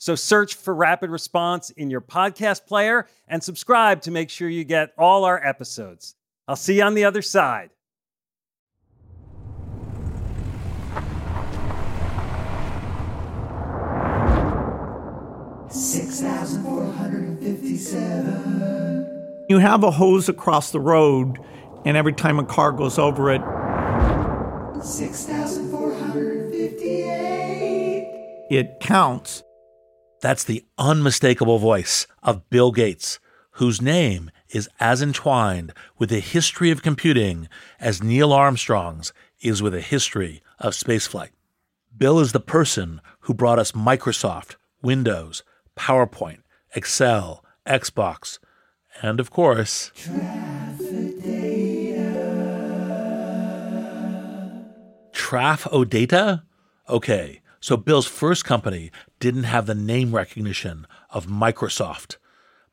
So search for Rapid Response in your podcast player and subscribe to make sure you get all our episodes. I'll see you on the other side. Six thousand four hundred and fifty-seven. You have a hose across the road, and every time a car goes over it, Six thousand four hundred fifty-eight. it counts. That's the unmistakable voice of Bill Gates, whose name is as entwined with the history of computing as Neil Armstrong's is with a history of spaceflight. Bill is the person who brought us Microsoft, Windows, PowerPoint, Excel, Xbox, and of course, Traf-O-Data? Okay, so Bill's first company didn't have the name recognition of Microsoft,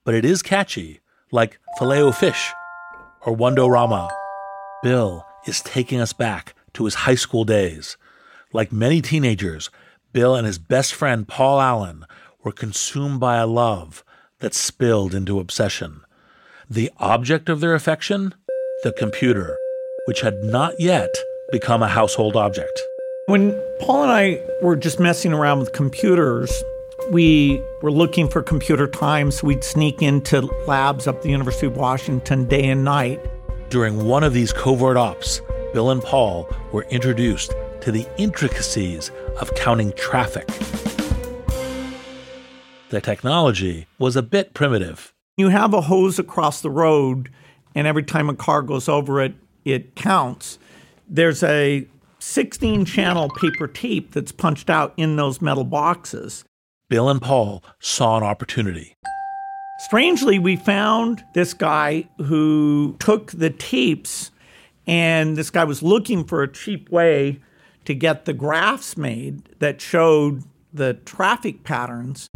but it is catchy, like filet fish or Wondorama. Bill is taking us back to his high school days. Like many teenagers, Bill and his best friend Paul Allen were consumed by a love that spilled into obsession. The object of their affection? The computer, which had not yet become a household object. When Paul and I were just messing around with computers, we were looking for computer time, so we'd sneak into labs up the University of Washington day and night. During one of these covert ops, Bill and Paul were introduced to the intricacies of counting traffic. The technology was a bit primitive. You have a hose across the road, and every time a car goes over it, it counts. There's a 16 channel paper tape that's punched out in those metal boxes. Bill and Paul saw an opportunity. Strangely, we found this guy who took the tapes, and this guy was looking for a cheap way to get the graphs made that showed the traffic patterns.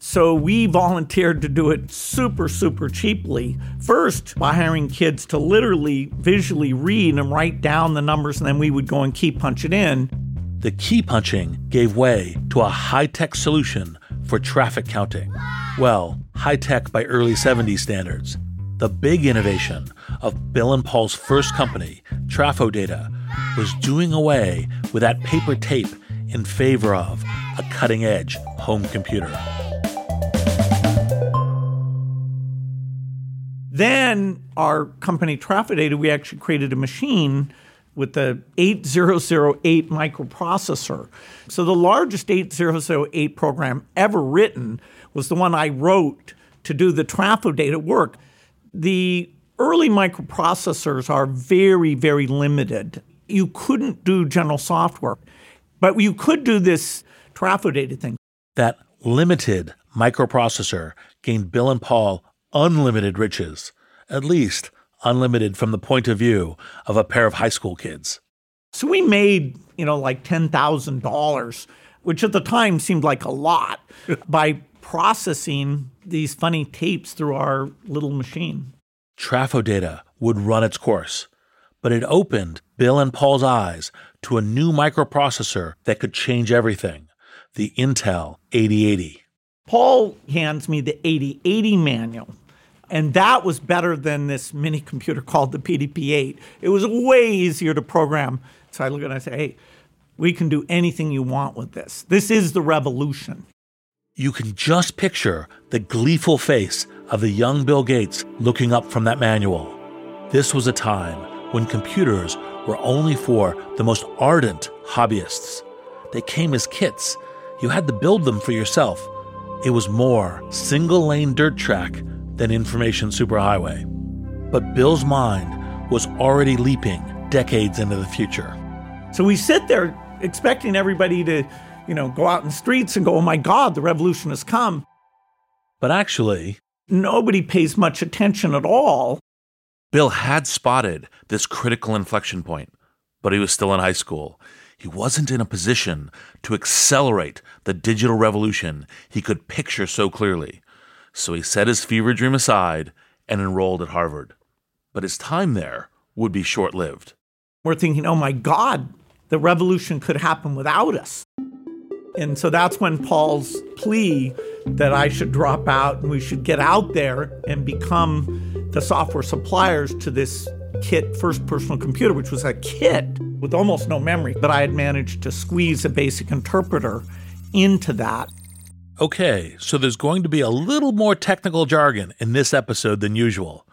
So we volunteered to do it super, super cheaply. First, by hiring kids to literally visually read and write down the numbers, and then we would go and key punch it in. The key punching gave way to a high tech solution for traffic counting. Well, high tech by early 70s standards. The big innovation of Bill and Paul's first company, Trafodata, was doing away with that paper tape in favor of a cutting edge home computer. Then our company Trafodata, we actually created a machine with the 8008 microprocessor. So the largest 8008 program ever written was the one I wrote to do the Trafodata work. The early microprocessors are very, very limited. You couldn't do general software, but you could do this Trafodata thing. That limited microprocessor gained Bill and Paul unlimited riches, at least unlimited from the point of view of a pair of high school kids. So we made, you know, like $10,000, which at the time seemed like a lot, by processing these funny tapes through our little machine. Trafodata would run its course, but it opened Bill and Paul's eyes to a new microprocessor that could change everything the Intel 8080. Paul hands me the 8080 manual. And that was better than this mini computer called the PDP 8. It was way easier to program. So I look at it and I say, hey, we can do anything you want with this. This is the revolution. You can just picture the gleeful face of the young Bill Gates looking up from that manual. This was a time when computers were only for the most ardent hobbyists. They came as kits. You had to build them for yourself. It was more single lane dirt track than information superhighway. But Bill's mind was already leaping decades into the future. So we sit there expecting everybody to, you know, go out in the streets and go, oh my God, the revolution has come. But actually, Nobody pays much attention at all. Bill had spotted this critical inflection point, but he was still in high school. He wasn't in a position to accelerate the digital revolution he could picture so clearly. So he set his fever dream aside and enrolled at Harvard. But his time there would be short lived. We're thinking, oh my God, the revolution could happen without us. And so that's when Paul's plea that I should drop out and we should get out there and become the software suppliers to this kit first personal computer, which was a kit with almost no memory, but I had managed to squeeze a basic interpreter into that. Okay, so there's going to be a little more technical jargon in this episode than usual.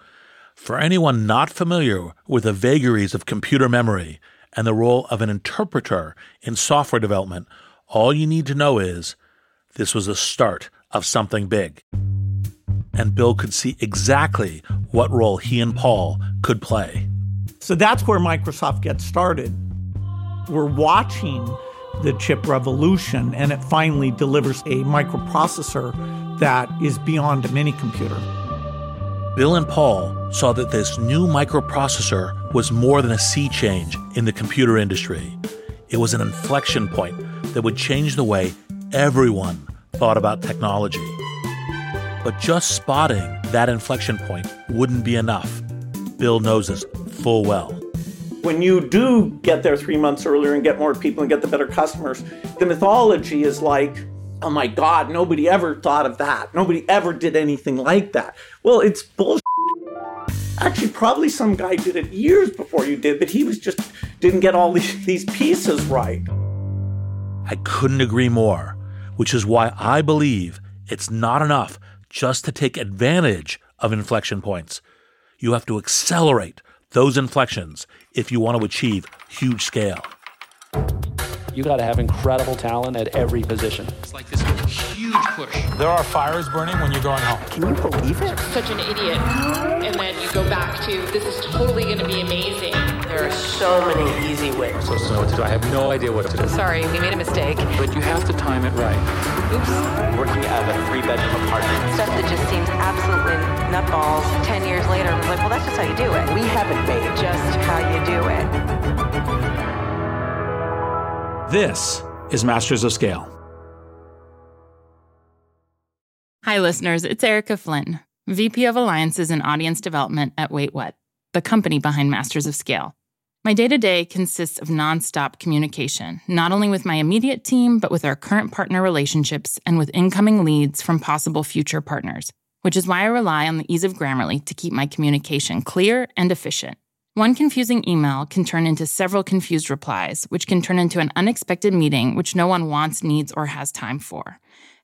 For anyone not familiar with the vagaries of computer memory and the role of an interpreter in software development, all you need to know is this was the start of something big. And Bill could see exactly what role he and Paul could play. So that's where Microsoft gets started. We're watching the chip revolution, and it finally delivers a microprocessor that is beyond a mini computer. Bill and Paul saw that this new microprocessor was more than a sea change in the computer industry. It was an inflection point that would change the way everyone thought about technology. But just spotting that inflection point wouldn't be enough. Bill knows this full well. When you do get there three months earlier and get more people and get the better customers, the mythology is like, oh my God, nobody ever thought of that. Nobody ever did anything like that. Well, it's bullshit. Actually, probably some guy did it years before you did, but he was just didn't get all these, these pieces right. I couldn't agree more, which is why I believe it's not enough just to take advantage of inflection points. You have to accelerate those inflections if you want to achieve huge scale. You got to have incredible talent at every position. It's like this huge push. There are fires burning when you're going home. Can you believe it? Such an idiot. And then you go back to, this is totally going to be amazing. There are so many easy ways. So to know what to do. I have no idea what to do. Sorry, we made a mistake. But you have to time it right. Oops. Working out of a three bedroom apartment. Stuff that just seems absolutely nutballs. Ten years later, I'm like, well, that's just how you do it. We haven't made Just how you do it. This is Masters of Scale. Hi, listeners. It's Erica Flynn, VP of Alliances and Audience Development at Wait What, the company behind Masters of Scale. My day to day consists of nonstop communication, not only with my immediate team, but with our current partner relationships and with incoming leads from possible future partners, which is why I rely on the ease of Grammarly to keep my communication clear and efficient. One confusing email can turn into several confused replies, which can turn into an unexpected meeting which no one wants, needs, or has time for.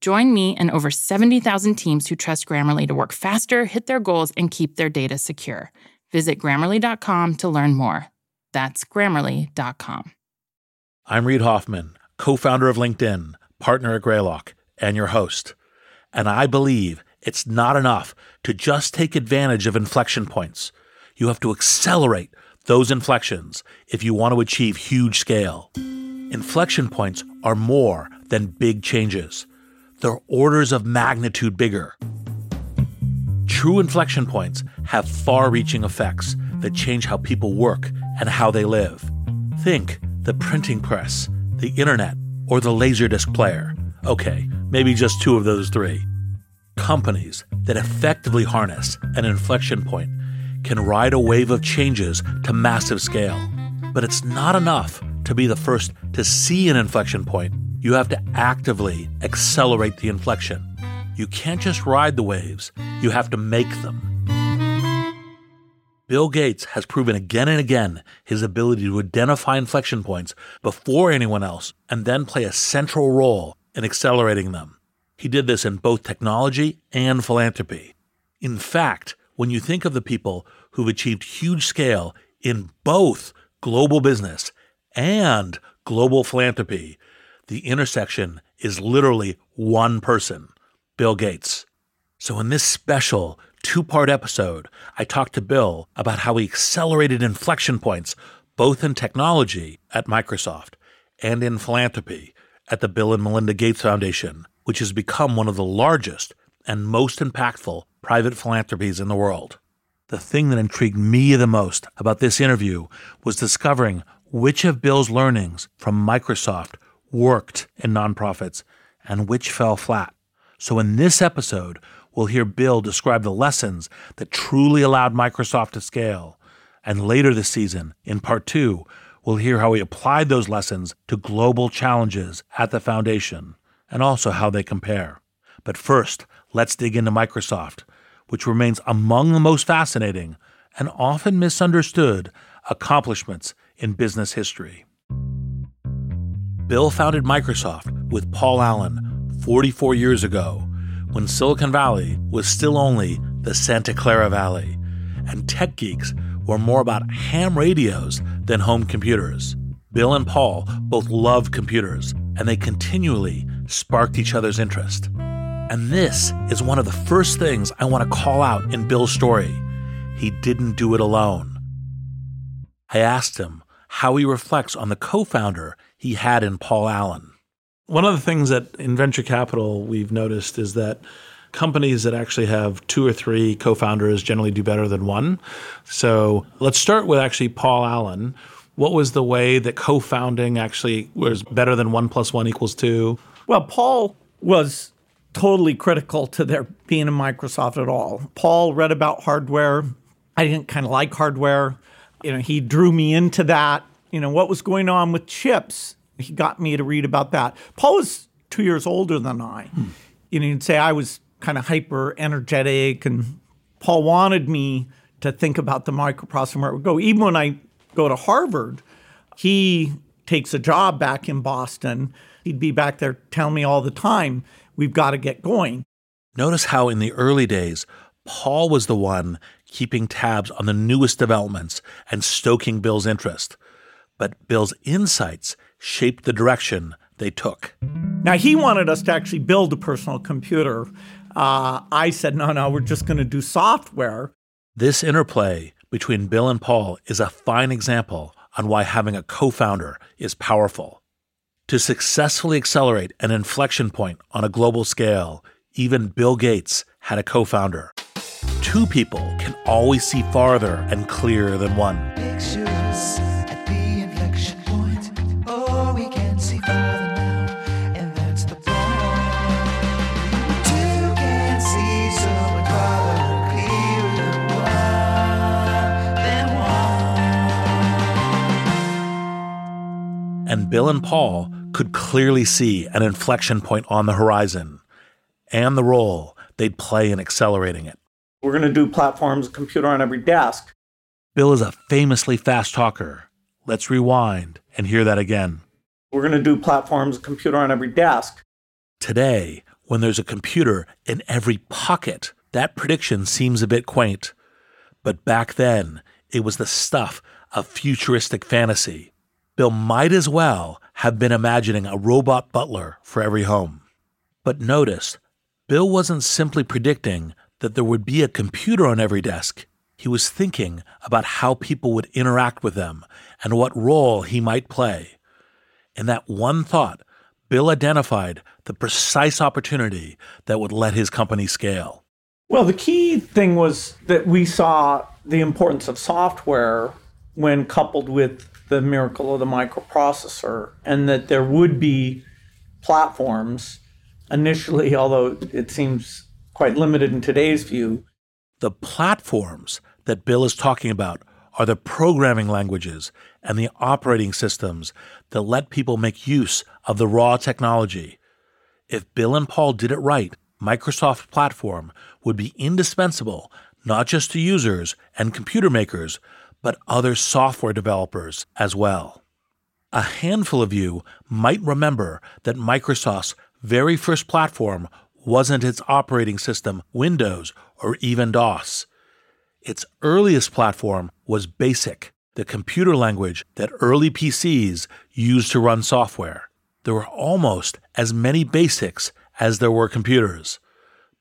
Join me and over 70,000 teams who trust Grammarly to work faster, hit their goals, and keep their data secure. Visit grammarly.com to learn more. That's grammarly.com. I'm Reid Hoffman, co founder of LinkedIn, partner at Greylock, and your host. And I believe it's not enough to just take advantage of inflection points. You have to accelerate those inflections if you want to achieve huge scale. Inflection points are more than big changes, they're orders of magnitude bigger. True inflection points have far reaching effects that change how people work and how they live. Think the printing press, the internet, or the Laserdisc player. Okay, maybe just two of those three. Companies that effectively harness an inflection point can ride a wave of changes to massive scale. But it's not enough to be the first to see an inflection point. You have to actively accelerate the inflection. You can't just ride the waves, you have to make them. Bill Gates has proven again and again his ability to identify inflection points before anyone else and then play a central role in accelerating them. He did this in both technology and philanthropy. In fact, when you think of the people who've achieved huge scale in both global business and global philanthropy, the intersection is literally one person Bill Gates. So, in this special two part episode, I talked to Bill about how he accelerated inflection points both in technology at Microsoft and in philanthropy at the Bill and Melinda Gates Foundation, which has become one of the largest and most impactful private philanthropies in the world. The thing that intrigued me the most about this interview was discovering which of Bill's learnings from Microsoft worked in nonprofits and which fell flat. So, in this episode, we'll hear Bill describe the lessons that truly allowed Microsoft to scale. And later this season, in part two, we'll hear how he applied those lessons to global challenges at the foundation and also how they compare. But first, let's dig into Microsoft, which remains among the most fascinating and often misunderstood accomplishments in business history. Bill founded Microsoft with Paul Allen 44 years ago when Silicon Valley was still only the Santa Clara Valley, and tech geeks were more about ham radios than home computers. Bill and Paul both loved computers, and they continually sparked each other's interest. And this is one of the first things I want to call out in Bill's story. He didn't do it alone. I asked him how he reflects on the co founder he had in Paul Allen. One of the things that in venture capital we've noticed is that companies that actually have two or three co founders generally do better than one. So let's start with actually Paul Allen. What was the way that co founding actually was better than one plus one equals two? Well, Paul was totally critical to there being a Microsoft at all. Paul read about hardware. I didn't kind of like hardware. You know, he drew me into that. You know, what was going on with chips he got me to read about that. Paul was two years older than I. Hmm. You know, you'd say I was kind of hyper energetic, and Paul wanted me to think about the microprocessor where it would go. Even when I go to Harvard, he takes a job back in Boston. He'd be back there telling me all the time, we've got to get going. Notice how in the early days, Paul was the one keeping tabs on the newest developments and stoking Bill's interest. But Bill's insights shaped the direction they took. Now, he wanted us to actually build a personal computer. Uh, I said, no, no, we're just going to do software. This interplay between Bill and Paul is a fine example on why having a co founder is powerful. To successfully accelerate an inflection point on a global scale, even Bill Gates had a co founder. Two people can always see farther and clearer than one. And Bill and Paul could clearly see an inflection point on the horizon and the role they'd play in accelerating it. We're going to do platforms, computer on every desk. Bill is a famously fast talker. Let's rewind and hear that again. We're going to do platforms, computer on every desk. Today, when there's a computer in every pocket, that prediction seems a bit quaint. But back then, it was the stuff of futuristic fantasy. Bill might as well have been imagining a robot butler for every home. But notice, Bill wasn't simply predicting that there would be a computer on every desk. He was thinking about how people would interact with them and what role he might play. In that one thought, Bill identified the precise opportunity that would let his company scale. Well, the key thing was that we saw the importance of software when coupled with the miracle of the microprocessor, and that there would be platforms initially, although it seems quite limited in today's view. The platforms that Bill is talking about are the programming languages and the operating systems that let people make use of the raw technology. If Bill and Paul did it right, Microsoft platform would be indispensable not just to users and computer makers, but other software developers as well. A handful of you might remember that Microsoft's very first platform wasn't its operating system, Windows, or even DOS. Its earliest platform was BASIC, the computer language that early PCs used to run software. There were almost as many basics as there were computers.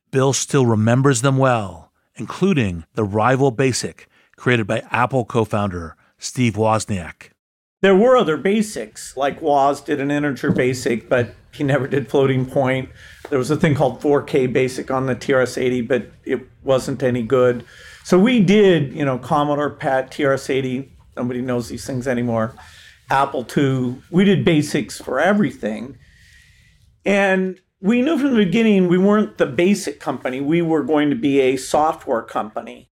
Bill still remembers them well, including the rival BASIC created by Apple co founder Steve Wozniak. There were other basics, like Woz did an integer basic, but he never did floating point. There was a thing called 4K basic on the TRS-80, but it wasn't any good. So we did, you know, Commodore PET, TRS-80. Nobody knows these things anymore. Apple II. We did basics for everything. And we knew from the beginning we weren't the basic company. We were going to be a software company.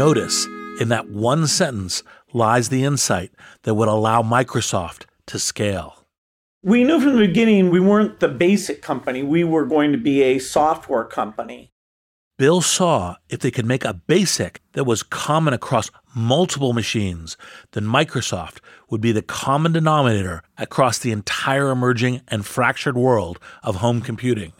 Notice in that one sentence lies the insight that would allow Microsoft to scale. We knew from the beginning we weren't the basic company. We were going to be a software company. Bill saw if they could make a basic that was common across multiple machines, then Microsoft would be the common denominator across the entire emerging and fractured world of home computing.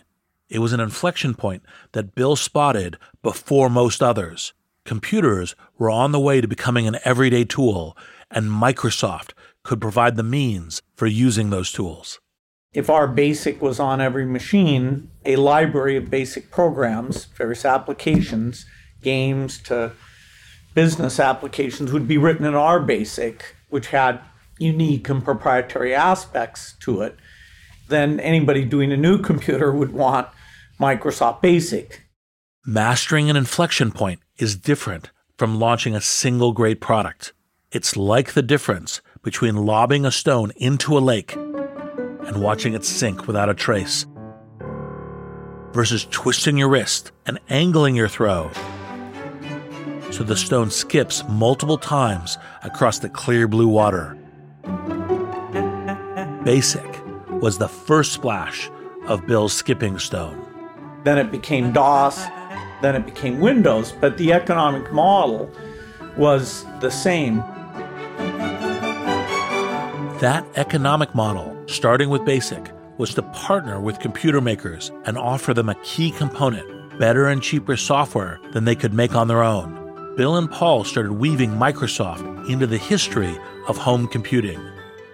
It was an inflection point that Bill spotted before most others. Computers were on the way to becoming an everyday tool, and Microsoft could provide the means for using those tools if our basic was on every machine, a library of basic programs, various applications, games to business applications would be written in our basic, which had unique and proprietary aspects to it, then anybody doing a new computer would want Microsoft Basic. Mastering an inflection point is different from launching a single great product. It's like the difference between lobbing a stone into a lake and watching it sink without a trace, versus twisting your wrist and angling your throw so the stone skips multiple times across the clear blue water. Basic was the first splash of Bill's skipping stone. Then it became DOS, then it became Windows, but the economic model was the same. That economic model starting with BASIC, was to partner with computer makers and offer them a key component, better and cheaper software than they could make on their own. Bill and Paul started weaving Microsoft into the history of home computing.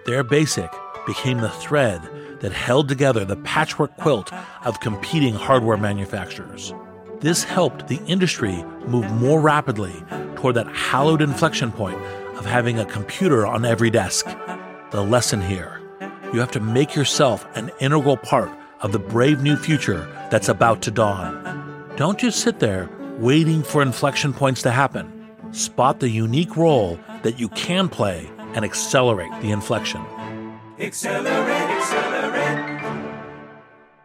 Their BASIC became the thread that held together the patchwork quilt of competing hardware manufacturers. This helped the industry move more rapidly toward that hallowed inflection point of having a computer on every desk. The lesson here you have to make yourself an integral part of the brave new future that's about to dawn. Don't just sit there waiting for inflection points to happen. Spot the unique role that you can play and accelerate the inflection. Accelerate, accelerate.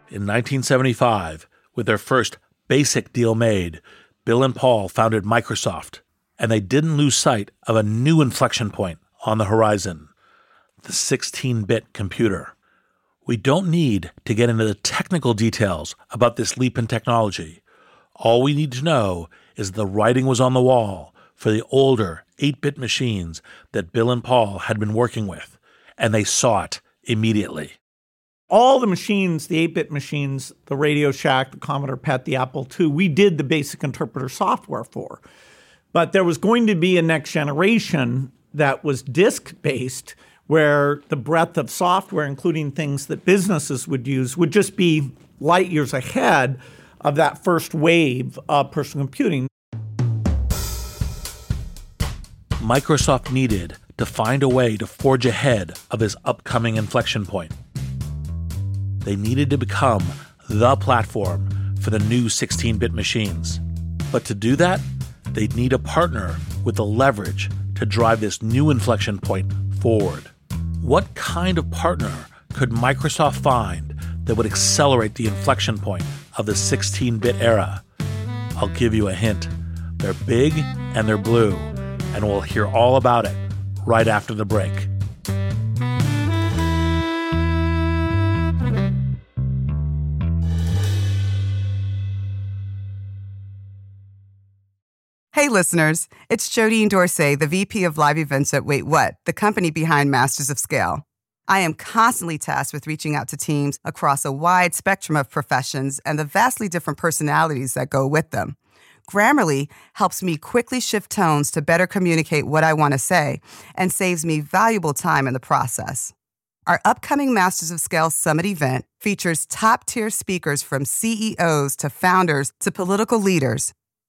In 1975, with their first basic deal made, Bill and Paul founded Microsoft, and they didn't lose sight of a new inflection point on the horizon the 16 bit computer. We don't need to get into the technical details about this leap in technology. All we need to know is the writing was on the wall for the older 8 bit machines that Bill and Paul had been working with, and they saw it immediately. All the machines, the 8 bit machines, the Radio Shack, the Commodore PET, the Apple II, we did the basic interpreter software for. But there was going to be a next generation that was disk based where the breadth of software, including things that businesses would use, would just be light years ahead of that first wave of personal computing. Microsoft needed to find a way to forge ahead of his upcoming inflection point. They needed to become the platform for the new 16 bit machines. But to do that, they'd need a partner with the leverage to drive this new inflection point forward. What kind of partner could Microsoft find that would accelerate the inflection point of the 16 bit era? I'll give you a hint. They're big and they're blue, and we'll hear all about it right after the break. Hey, listeners, it's Jodine Dorsey, the VP of Live Events at Wait What, the company behind Masters of Scale. I am constantly tasked with reaching out to teams across a wide spectrum of professions and the vastly different personalities that go with them. Grammarly helps me quickly shift tones to better communicate what I want to say and saves me valuable time in the process. Our upcoming Masters of Scale Summit event features top tier speakers from CEOs to founders to political leaders.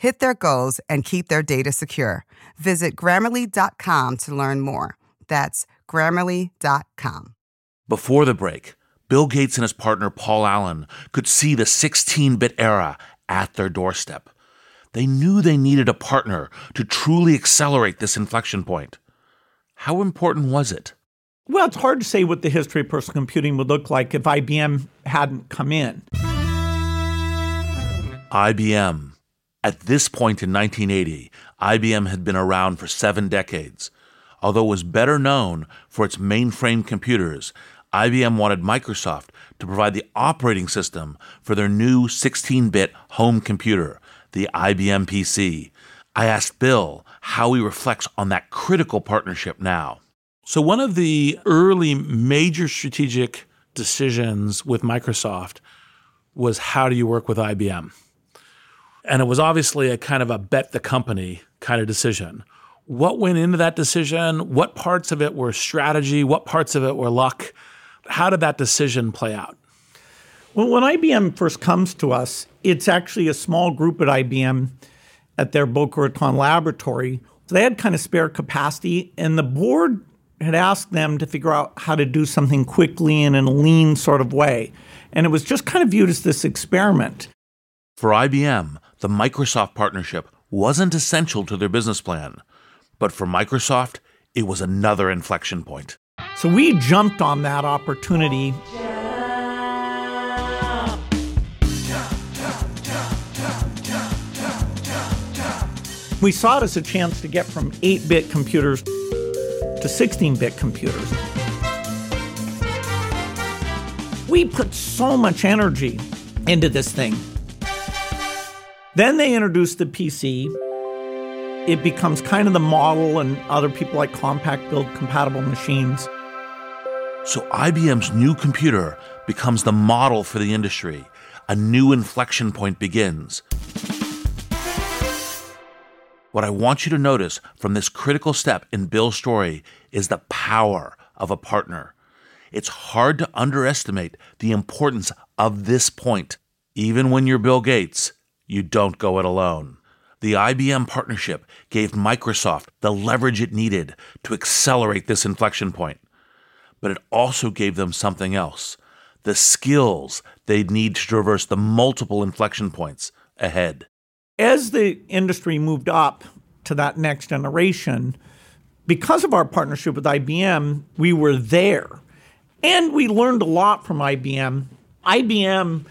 hit their goals, and keep their data secure. Visit grammarly.com to learn more. That's grammarly.com. Before the break, Bill Gates and his partner Paul Allen could see the 16 bit era at their doorstep. They knew they needed a partner to truly accelerate this inflection point. How important was it? Well, it's hard to say what the history of personal computing would look like if IBM hadn't come in. IBM. At this point in 1980, IBM had been around for seven decades. Although it was better known for its mainframe computers, IBM wanted Microsoft to provide the operating system for their new 16 bit home computer, the IBM PC. I asked Bill how he reflects on that critical partnership now. So, one of the early major strategic decisions with Microsoft was how do you work with IBM? And it was obviously a kind of a bet the company kind of decision. What went into that decision? What parts of it were strategy? What parts of it were luck? How did that decision play out? Well, when IBM first comes to us, it's actually a small group at IBM at their Boca Raton laboratory. So they had kind of spare capacity, and the board had asked them to figure out how to do something quickly and in a lean sort of way. And it was just kind of viewed as this experiment. For IBM, the Microsoft partnership wasn't essential to their business plan. But for Microsoft, it was another inflection point. So we jumped on that opportunity. We saw it as a chance to get from 8 bit computers to 16 bit computers. We put so much energy into this thing. Then they introduced the PC. It becomes kind of the model, and other people like Compaq build compatible machines. So IBM's new computer becomes the model for the industry. A new inflection point begins. What I want you to notice from this critical step in Bill's story is the power of a partner. It's hard to underestimate the importance of this point. Even when you're Bill Gates, you don't go it alone. The IBM partnership gave Microsoft the leverage it needed to accelerate this inflection point. But it also gave them something else the skills they'd need to traverse the multiple inflection points ahead as the industry moved up to that next generation, because of our partnership with IBM, we were there. And we learned a lot from IBM. IBM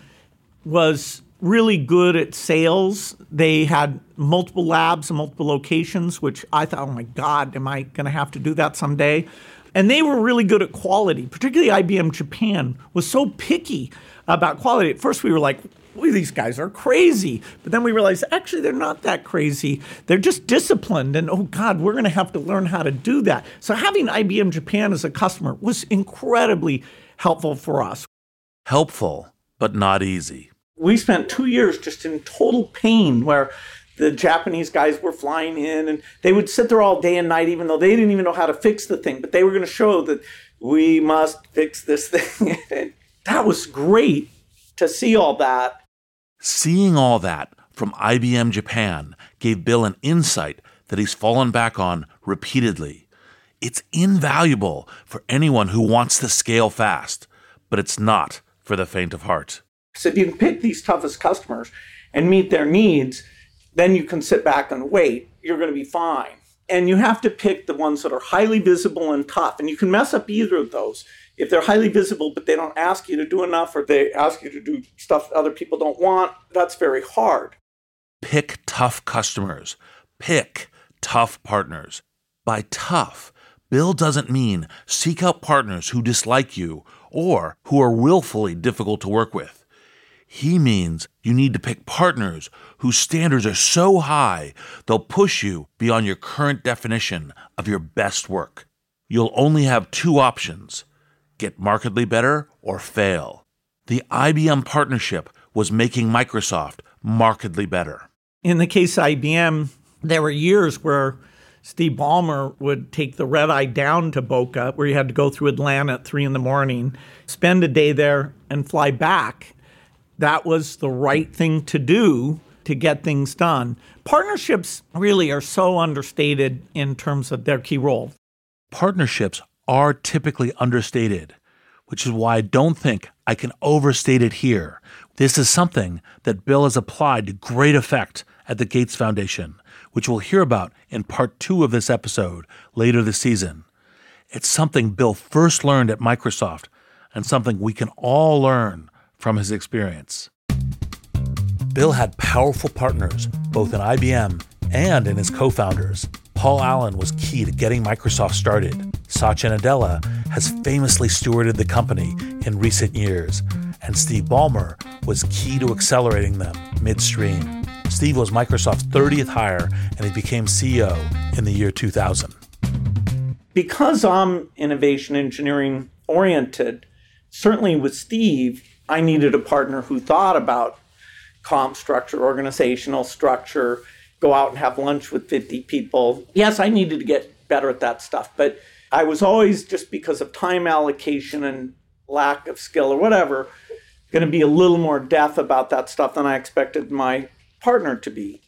was really good at sales. They had multiple labs and multiple locations, which I thought, oh my God, am I going to have to do that someday? And they were really good at quality, particularly IBM Japan was so picky about quality. At first, we were like, these guys are crazy. But then we realized actually they're not that crazy. They're just disciplined. And oh God, we're going to have to learn how to do that. So having IBM Japan as a customer was incredibly helpful for us. Helpful, but not easy. We spent two years just in total pain where the Japanese guys were flying in and they would sit there all day and night, even though they didn't even know how to fix the thing. But they were going to show that we must fix this thing. that was great to see all that. Seeing all that from IBM Japan gave Bill an insight that he's fallen back on repeatedly. It's invaluable for anyone who wants to scale fast, but it's not for the faint of heart. So if you can pick these toughest customers and meet their needs, then you can sit back and wait. You're going to be fine. And you have to pick the ones that are highly visible and tough. And you can mess up either of those if they're highly visible but they don't ask you to do enough or they ask you to do stuff other people don't want, that's very hard. Pick tough customers. Pick tough partners. By tough, Bill doesn't mean seek out partners who dislike you or who are willfully difficult to work with. He means you need to pick partners whose standards are so high they'll push you beyond your current definition of your best work. You'll only have two options get markedly better or fail. The IBM partnership was making Microsoft markedly better. In the case of IBM, there were years where Steve Ballmer would take the red eye down to Boca, where you had to go through Atlanta at three in the morning, spend a day there, and fly back. That was the right thing to do to get things done. Partnerships really are so understated in terms of their key role. Partnerships are typically understated, which is why I don't think I can overstate it here. This is something that Bill has applied to great effect at the Gates Foundation, which we'll hear about in part two of this episode later this season. It's something Bill first learned at Microsoft and something we can all learn from his experience. Bill had powerful partners, both in IBM and in his co founders. Paul Allen was key to getting Microsoft started. Satya Nadella has famously stewarded the company in recent years, and Steve Ballmer was key to accelerating them midstream. Steve was Microsoft's 30th hire, and he became CEO in the year 2000. Because I'm innovation engineering oriented, certainly with Steve, I needed a partner who thought about comp structure, organizational structure, go out and have lunch with 50 people. Yes, I needed to get better at that stuff, but I was always, just because of time allocation and lack of skill or whatever, going to be a little more deaf about that stuff than I expected my partner to be.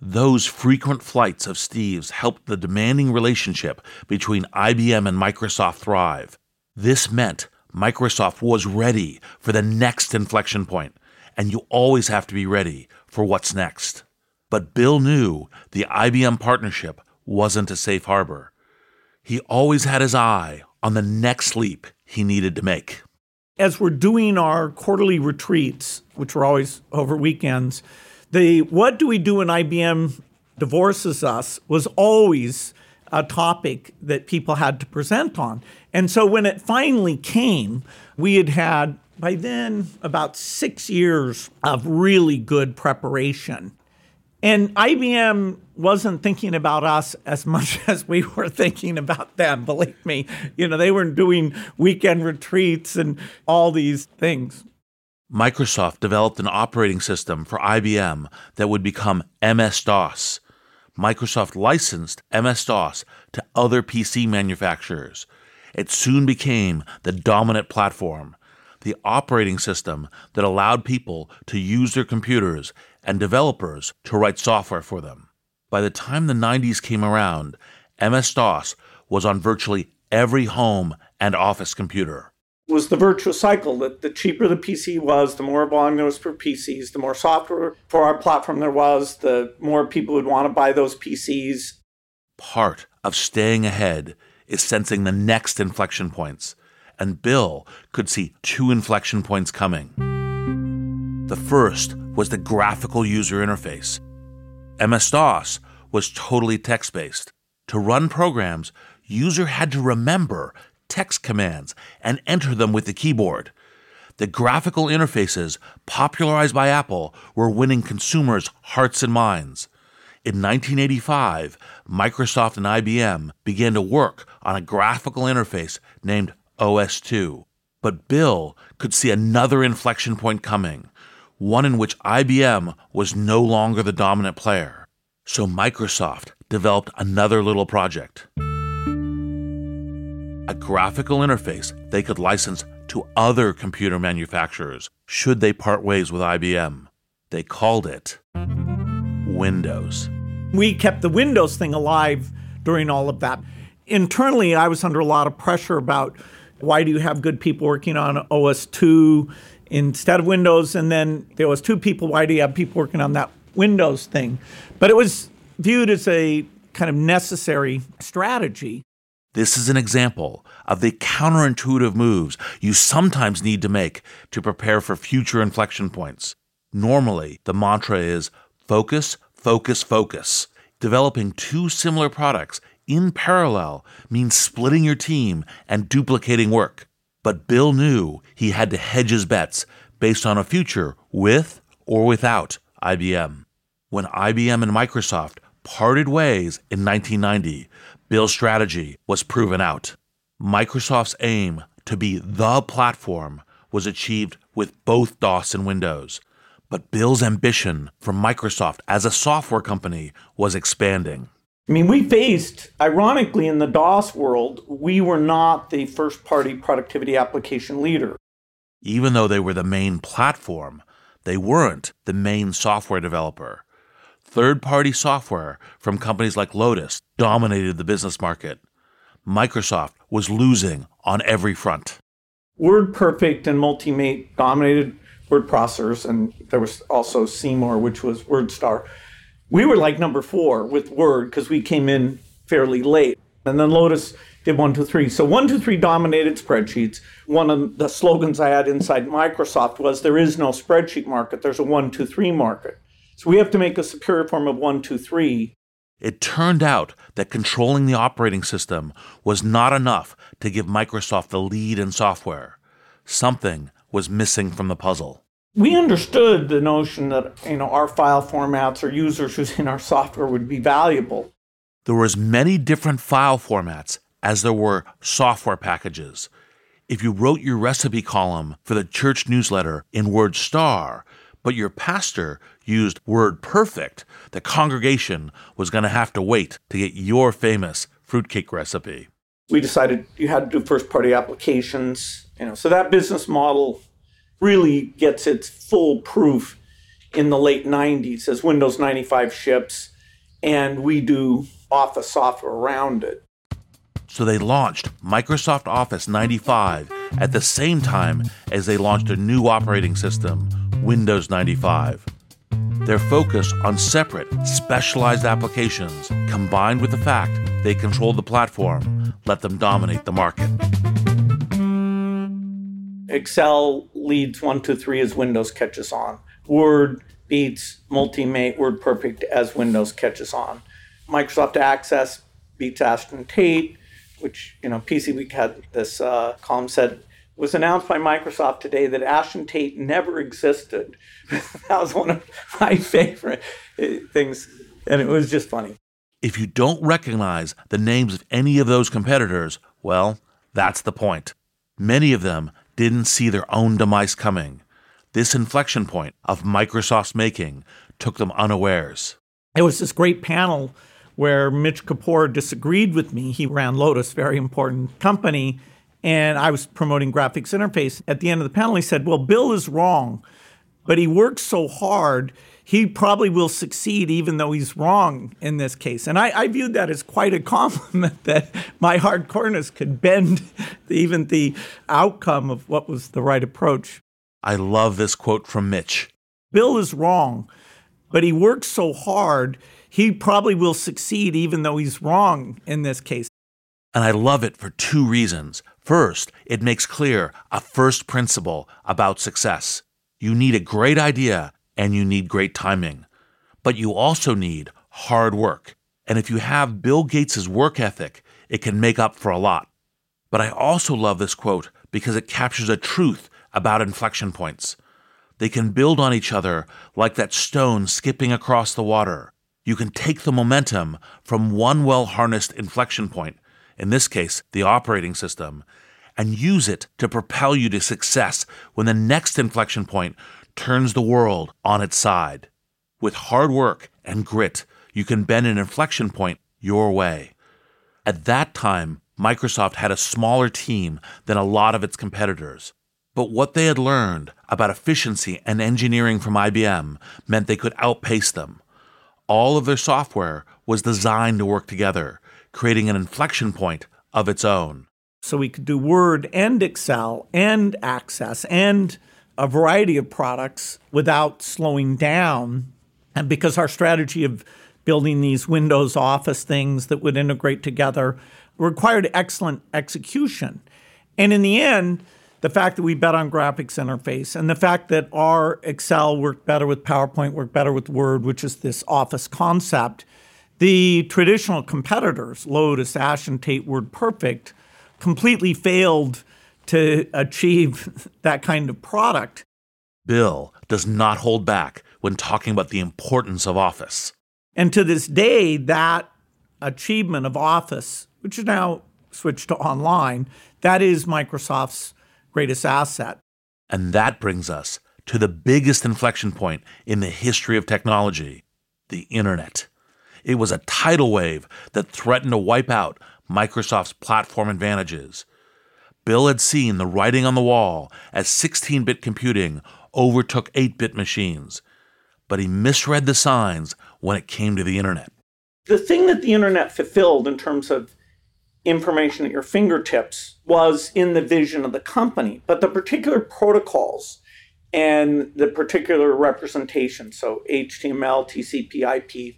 Those frequent flights of Steve's helped the demanding relationship between IBM and Microsoft thrive. This meant Microsoft was ready for the next inflection point, and you always have to be ready for what's next. But Bill knew the IBM partnership wasn't a safe harbor. He always had his eye on the next leap he needed to make. As we're doing our quarterly retreats, which were always over weekends, the what do we do when IBM divorces us was always a topic that people had to present on. And so when it finally came, we had had by then about six years of really good preparation. And IBM wasn't thinking about us as much as we were thinking about them, believe me. You know, they were doing weekend retreats and all these things. Microsoft developed an operating system for IBM that would become MS DOS. Microsoft licensed MS DOS to other PC manufacturers. It soon became the dominant platform, the operating system that allowed people to use their computers and developers to write software for them. By the time the 90s came around, MS DOS was on virtually every home and office computer. Was the virtuous cycle that the cheaper the PC was, the more volume there was for PCs, the more software for our platform there was, the more people would want to buy those PCs. Part of staying ahead is sensing the next inflection points, and Bill could see two inflection points coming. The first was the graphical user interface. MS DOS was totally text based. To run programs, user had to remember text commands and enter them with the keyboard. The graphical interfaces popularized by Apple were winning consumers' hearts and minds. In 1985, Microsoft and IBM began to work on a graphical interface named OS2. But Bill could see another inflection point coming, one in which IBM was no longer the dominant player. So Microsoft developed another little project a graphical interface they could license to other computer manufacturers should they part ways with IBM. They called it Windows. We kept the Windows thing alive during all of that. Internally, I was under a lot of pressure about why do you have good people working on OS 2 instead of Windows? And then there was two people, why do you have people working on that Windows thing? But it was viewed as a kind of necessary strategy. This is an example of the counterintuitive moves you sometimes need to make to prepare for future inflection points. Normally, the mantra is focus, focus, focus. Developing two similar products in parallel means splitting your team and duplicating work. But Bill knew he had to hedge his bets based on a future with or without IBM. When IBM and Microsoft parted ways in 1990, Bill's strategy was proven out. Microsoft's aim to be the platform was achieved with both DOS and Windows. But Bill's ambition for Microsoft as a software company was expanding. I mean, we faced, ironically, in the DOS world, we were not the first party productivity application leader. Even though they were the main platform, they weren't the main software developer. Third party software from companies like Lotus dominated the business market. Microsoft was losing on every front. WordPerfect and Multimate dominated word processors, and there was also Seymour, which was WordStar. We were like number four with Word because we came in fairly late. And then Lotus did one, two, three. So one, two, three dominated spreadsheets. One of the slogans I had inside Microsoft was there is no spreadsheet market, there's a one, two, three market. So we have to make a superior form of one, two, three. It turned out that controlling the operating system was not enough to give Microsoft the lead in software. Something was missing from the puzzle. We understood the notion that you know our file formats or users using our software would be valuable. There were as many different file formats as there were software packages. If you wrote your recipe column for the church newsletter in WordStar, but your pastor used WordPerfect, the congregation was going to have to wait to get your famous fruitcake recipe. We decided you had to do first party applications, you know. So that business model really gets its full proof in the late 90s as Windows 95 ships and we do Office software around it. So they launched Microsoft Office 95 at the same time as they launched a new operating system, Windows 95. Their focus on separate, specialized applications, combined with the fact they control the platform, let them dominate the market. Excel leads one, two, three as Windows catches on. Word beats Multimate WordPerfect as Windows catches on. Microsoft Access beats Ashton Tate, which, you know, PC Week had this uh, column said was announced by Microsoft today that Ashton Tate never existed. that was one of my favorite uh, things, and it was just funny. If you don't recognize the names of any of those competitors, well, that's the point. Many of them didn't see their own demise coming. This inflection point of Microsoft's making took them unawares. It was this great panel where Mitch Kapor disagreed with me. He ran Lotus, very important company, and I was promoting graphics interface. At the end of the panel, he said, Well, Bill is wrong, but he works so hard, he probably will succeed even though he's wrong in this case. And I, I viewed that as quite a compliment that my hardcoreness could bend even the outcome of what was the right approach. I love this quote from Mitch. Bill is wrong, but he works so hard, he probably will succeed even though he's wrong in this case. And I love it for two reasons. First, it makes clear a first principle about success. You need a great idea and you need great timing, but you also need hard work. And if you have Bill Gates' work ethic, it can make up for a lot. But I also love this quote because it captures a truth about inflection points. They can build on each other like that stone skipping across the water. You can take the momentum from one well harnessed inflection point, in this case, the operating system, and use it to propel you to success when the next inflection point turns the world on its side. With hard work and grit, you can bend an inflection point your way. At that time, Microsoft had a smaller team than a lot of its competitors. But what they had learned about efficiency and engineering from IBM meant they could outpace them. All of their software was designed to work together, creating an inflection point of its own. So we could do Word and Excel and Access and a variety of products without slowing down. And because our strategy of building these Windows Office things that would integrate together required excellent execution. And in the end, the fact that we bet on graphics interface and the fact that our Excel worked better with PowerPoint, worked better with Word, which is this Office concept, The traditional competitors, Lotus, Ashton Tate WordPerfect, completely failed to achieve that kind of product. Bill does not hold back when talking about the importance of Office. And to this day, that achievement of Office, which is now switched to online, that is Microsoft's greatest asset. And that brings us to the biggest inflection point in the history of technology the internet. It was a tidal wave that threatened to wipe out Microsoft's platform advantages. Bill had seen the writing on the wall as 16 bit computing overtook 8 bit machines, but he misread the signs when it came to the internet. The thing that the internet fulfilled in terms of information at your fingertips was in the vision of the company, but the particular protocols and the particular representation, so HTML, TCP, IP,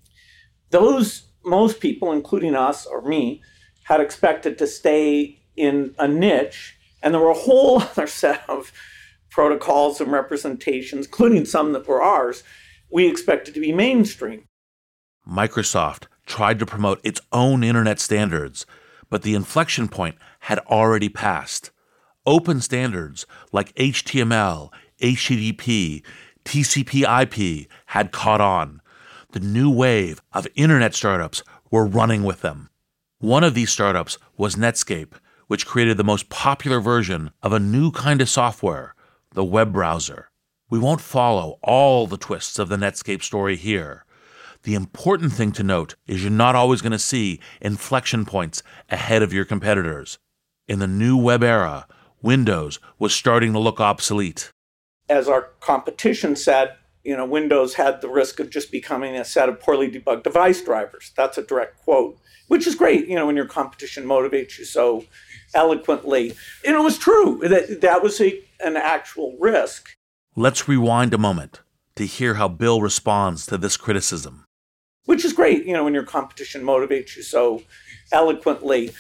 those most people, including us or me, had expected to stay in a niche, and there were a whole other set of protocols and representations, including some that were ours, we expected to be mainstream. Microsoft tried to promote its own internet standards, but the inflection point had already passed. Open standards like HTML, HTTP, TCP IP had caught on. The new wave of internet startups were running with them. One of these startups was Netscape, which created the most popular version of a new kind of software, the web browser. We won't follow all the twists of the Netscape story here. The important thing to note is you're not always going to see inflection points ahead of your competitors. In the new web era, Windows was starting to look obsolete. As our competition said, you know, Windows had the risk of just becoming a set of poorly debugged device drivers. That's a direct quote, which is great, you know, when your competition motivates you so eloquently. And it was true that that was a, an actual risk. Let's rewind a moment to hear how Bill responds to this criticism. Which is great, you know, when your competition motivates you so eloquently.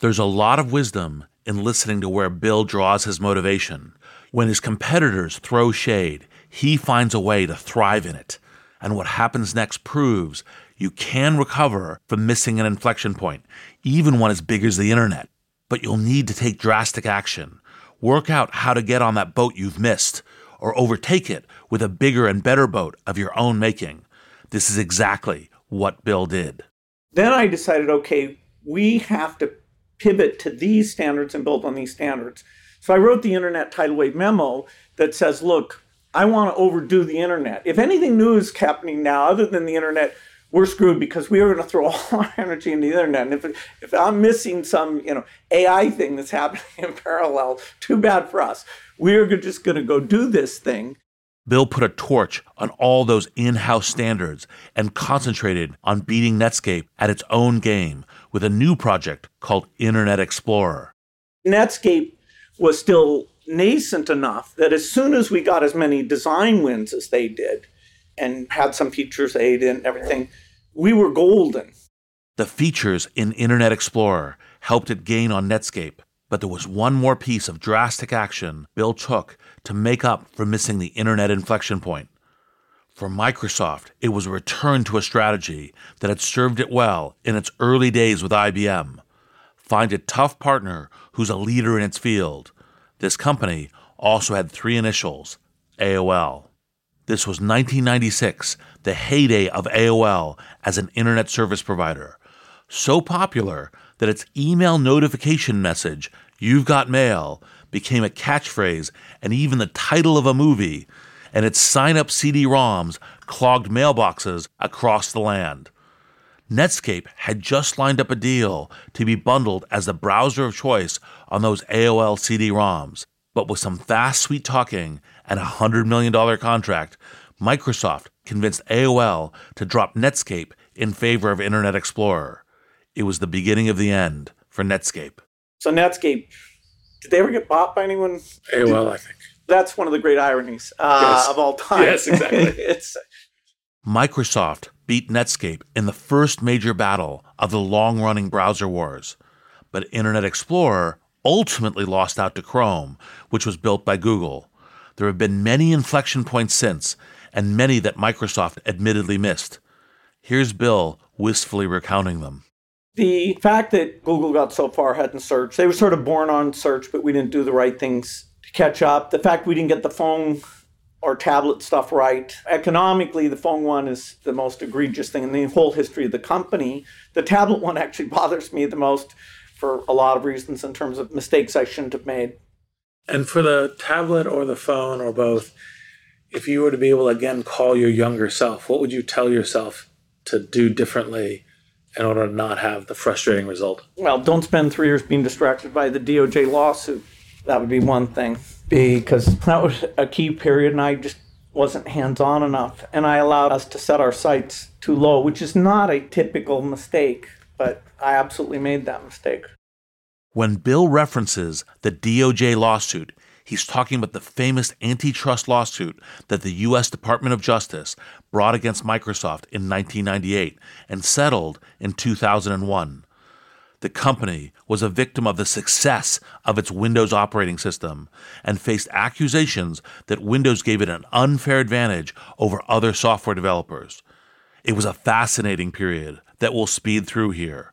There's a lot of wisdom in listening to where Bill draws his motivation. When his competitors throw shade, he finds a way to thrive in it. And what happens next proves you can recover from missing an inflection point, even one as big as the internet. But you'll need to take drastic action. Work out how to get on that boat you've missed, or overtake it with a bigger and better boat of your own making. This is exactly what Bill did. Then I decided okay, we have to pivot to these standards and build on these standards. So I wrote the Internet Tidal Wave memo that says, look, I want to overdo the internet. If anything new is happening now, other than the internet, we're screwed because we are going to throw all our energy into the internet. And if, if I'm missing some, you know, AI thing that's happening in parallel, too bad for us. We're just going to go do this thing. Bill put a torch on all those in house standards and concentrated on beating Netscape at its own game with a new project called Internet Explorer. Netscape was still nascent enough that as soon as we got as many design wins as they did and had some features aid and everything, we were golden. The features in Internet Explorer helped it gain on Netscape, but there was one more piece of drastic action Bill took to make up for missing the internet inflection point. For Microsoft, it was a return to a strategy that had served it well in its early days with IBM. Find a tough partner who's a leader in its field. This company also had three initials AOL. This was 1996, the heyday of AOL as an internet service provider. So popular that its email notification message, You've Got Mail, became a catchphrase and even the title of a movie, and its sign up CD ROMs clogged mailboxes across the land. Netscape had just lined up a deal to be bundled as the browser of choice on those AOL CD ROMs, but with some fast, sweet talking and a $100 million contract, Microsoft convinced AOL to drop Netscape in favor of Internet Explorer. It was the beginning of the end for Netscape. So, Netscape did they ever get bought by anyone? AOL, I think. That's one of the great ironies uh, Yes. of all time. Yes, exactly. it's Microsoft beat Netscape in the first major battle of the long running browser wars, but Internet Explorer ultimately lost out to Chrome, which was built by Google. There have been many inflection points since, and many that Microsoft admittedly missed. Here's Bill wistfully recounting them. The fact that Google got so far ahead in search, they were sort of born on search, but we didn't do the right things to catch up. The fact we didn't get the phone or tablet stuff right. Economically, the phone one is the most egregious thing in the whole history of the company. The tablet one actually bothers me the most for a lot of reasons in terms of mistakes I shouldn't have made. And for the tablet or the phone or both, if you were to be able to again call your younger self, what would you tell yourself to do differently in order to not have the frustrating result? Well, don't spend three years being distracted by the DOJ lawsuit. That would be one thing. Because that was a key period, and I just wasn't hands on enough. And I allowed us to set our sights too low, which is not a typical mistake, but I absolutely made that mistake. When Bill references the DOJ lawsuit, he's talking about the famous antitrust lawsuit that the U.S. Department of Justice brought against Microsoft in 1998 and settled in 2001. The company was a victim of the success of its Windows operating system and faced accusations that Windows gave it an unfair advantage over other software developers. It was a fascinating period that we'll speed through here.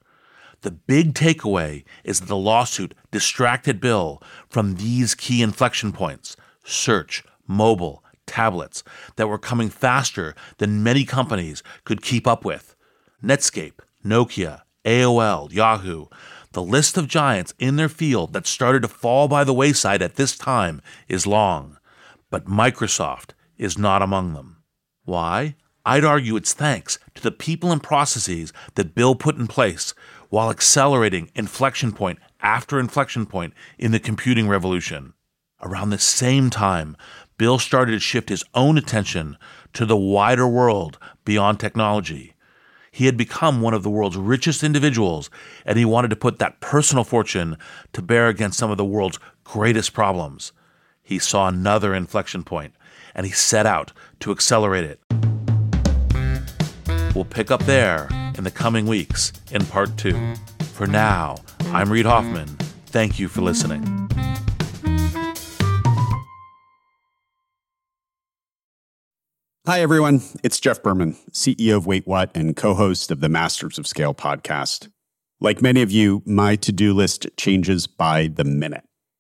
The big takeaway is that the lawsuit distracted Bill from these key inflection points search, mobile, tablets that were coming faster than many companies could keep up with. Netscape, Nokia, AOL, Yahoo, the list of giants in their field that started to fall by the wayside at this time is long, but Microsoft is not among them. Why? I'd argue it's thanks to the people and processes that Bill put in place while accelerating inflection point after inflection point in the computing revolution. Around the same time, Bill started to shift his own attention to the wider world beyond technology. He had become one of the world's richest individuals, and he wanted to put that personal fortune to bear against some of the world's greatest problems. He saw another inflection point, and he set out to accelerate it. We'll pick up there in the coming weeks in part two. For now, I'm Reid Hoffman. Thank you for listening. Hi, everyone. It's Jeff Berman, CEO of Wait What and co host of the Masters of Scale podcast. Like many of you, my to do list changes by the minute.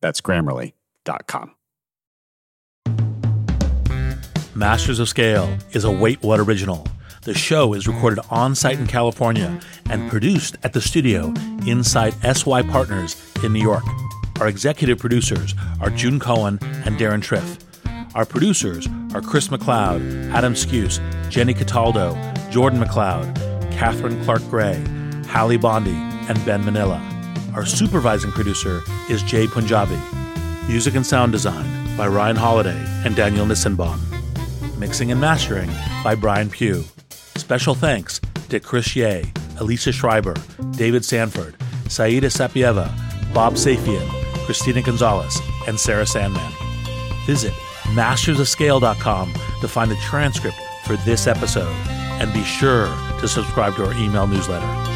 That's grammarly.com. Masters of Scale is a Wait What original. The show is recorded on site in California and produced at the studio inside SY Partners in New York. Our executive producers are June Cohen and Deron Triff. Our producers are Chris McLeod, Adam Skuse, Jenny Cataldo, Jordan McLeod, Catherine Clark Gray, Hallie Bondi, and Ben Manila. Our supervising producer is Jay Punjabi. Music and sound design by Ryan Holladay and Daniel Nissenbaum. Mixing and mastering by Brian Pugh. Special thanks to Chris Ye, Elisa Schreiber, David Sanford, Saida Sapieva, Bob Safian, Christina Gonzalez, and Sarah Sandman. Visit mastersofscale.com to find the transcript for this episode and be sure to subscribe to our email newsletter.